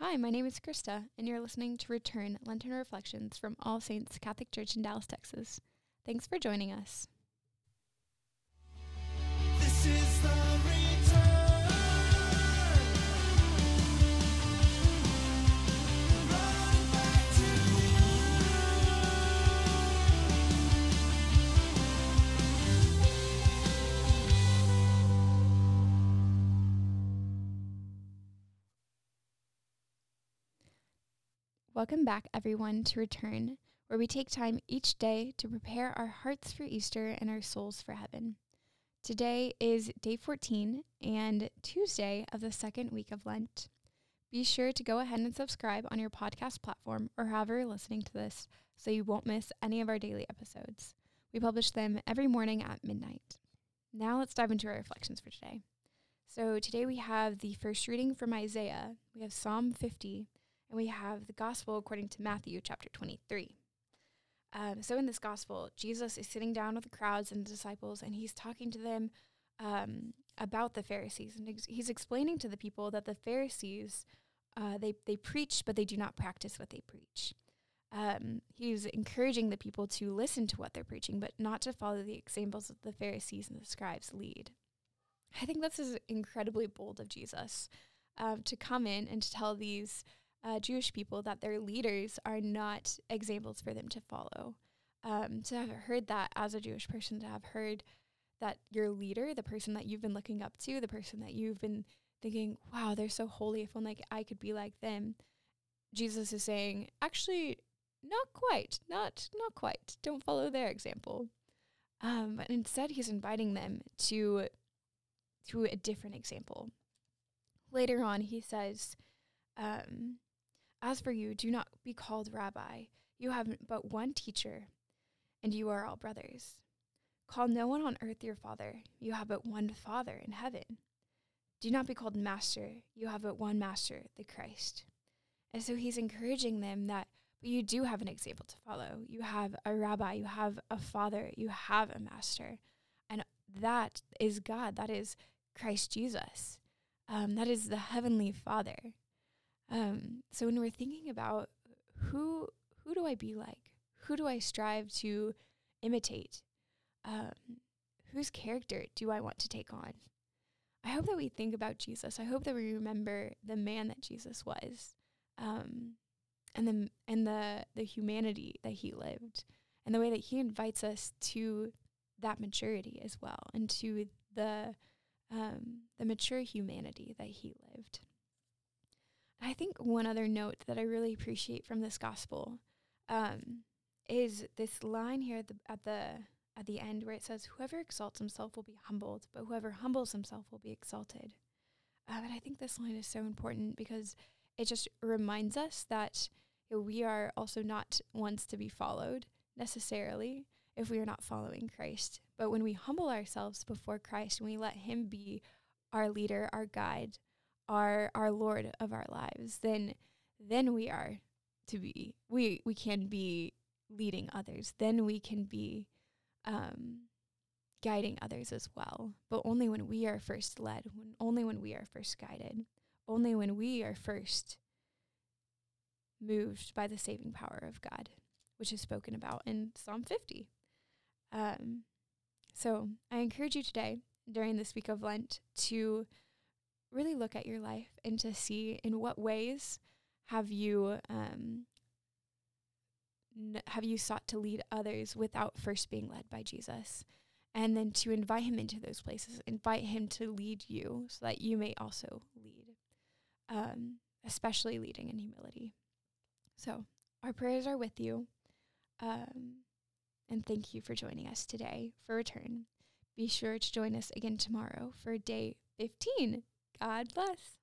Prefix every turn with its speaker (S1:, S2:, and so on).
S1: Hi, my name is Krista, and you're listening to Return Lenten Reflections from All Saints Catholic Church in Dallas, Texas. Thanks for joining us. Welcome back, everyone, to Return, where we take time each day to prepare our hearts for Easter and our souls for heaven. Today is day 14 and Tuesday of the second week of Lent. Be sure to go ahead and subscribe on your podcast platform or however you're listening to this so you won't miss any of our daily episodes. We publish them every morning at midnight. Now let's dive into our reflections for today. So today we have the first reading from Isaiah. We have Psalm 50 and we have the gospel according to Matthew chapter 23. Um, so in this gospel, Jesus is sitting down with the crowds and the disciples, and he's talking to them um, about the Pharisees, and ex- he's explaining to the people that the Pharisees uh, they they preach, but they do not practice what they preach. Um, he's encouraging the people to listen to what they're preaching, but not to follow the examples that the Pharisees and the scribes lead. I think this is incredibly bold of Jesus um, to come in and to tell these uh, Jewish people that their leaders are not examples for them to follow. Um, to have heard that as a Jewish person, to have heard that your leader, the person that you've been looking up to, the person that you've been thinking, wow, they're so holy, if only I could be like them. Jesus is saying, actually, not quite, not not quite. Don't follow their example. Um, but instead, he's inviting them to to a different example. Later on, he says, um, As for you, do not be called rabbi. You have but one teacher, and you are all brothers. Call no one on earth your father. You have but one Father in heaven. Do not be called master. You have but one master, the Christ. And so he's encouraging them that but you do have an example to follow. You have a rabbi, you have a father, you have a master. And that is God. That is Christ Jesus. Um, that is the Heavenly Father. Um, so when we're thinking about who who do I be like? Who do I strive to imitate? Um, whose character do I want to take on? I hope that we think about Jesus. I hope that we remember the man that Jesus was, um, and the and the the humanity that he lived, and the way that he invites us to that maturity as well, and to the um, the mature humanity that he lived. I think one other note that I really appreciate from this gospel um, is this line here at the at the at the end where it says, "Whoever exalts himself will be humbled, but whoever humbles himself will be exalted." Um, and I think this line is so important because it just reminds us that we are also not ones to be followed necessarily if we are not following Christ. But when we humble ourselves before Christ and we let Him be our leader, our guide, our our Lord of our lives, then then we are to be we we can be leading others. Then we can be um, guiding others as well. But only when we are first led, when only when we are first guided, only when we are first moved by the saving power of God, which is spoken about in Psalm 50. Um, so I encourage you today, during this week of Lent, to really look at your life and to see in what ways have you um, n- have you sought to lead others without first being led by Jesus, and then to invite him into those places, invite him to lead you so that you may also lead, um, especially leading in humility. So our prayers are with you. Um, and thank you for joining us today for Return. Be sure to join us again tomorrow for day 15. God bless.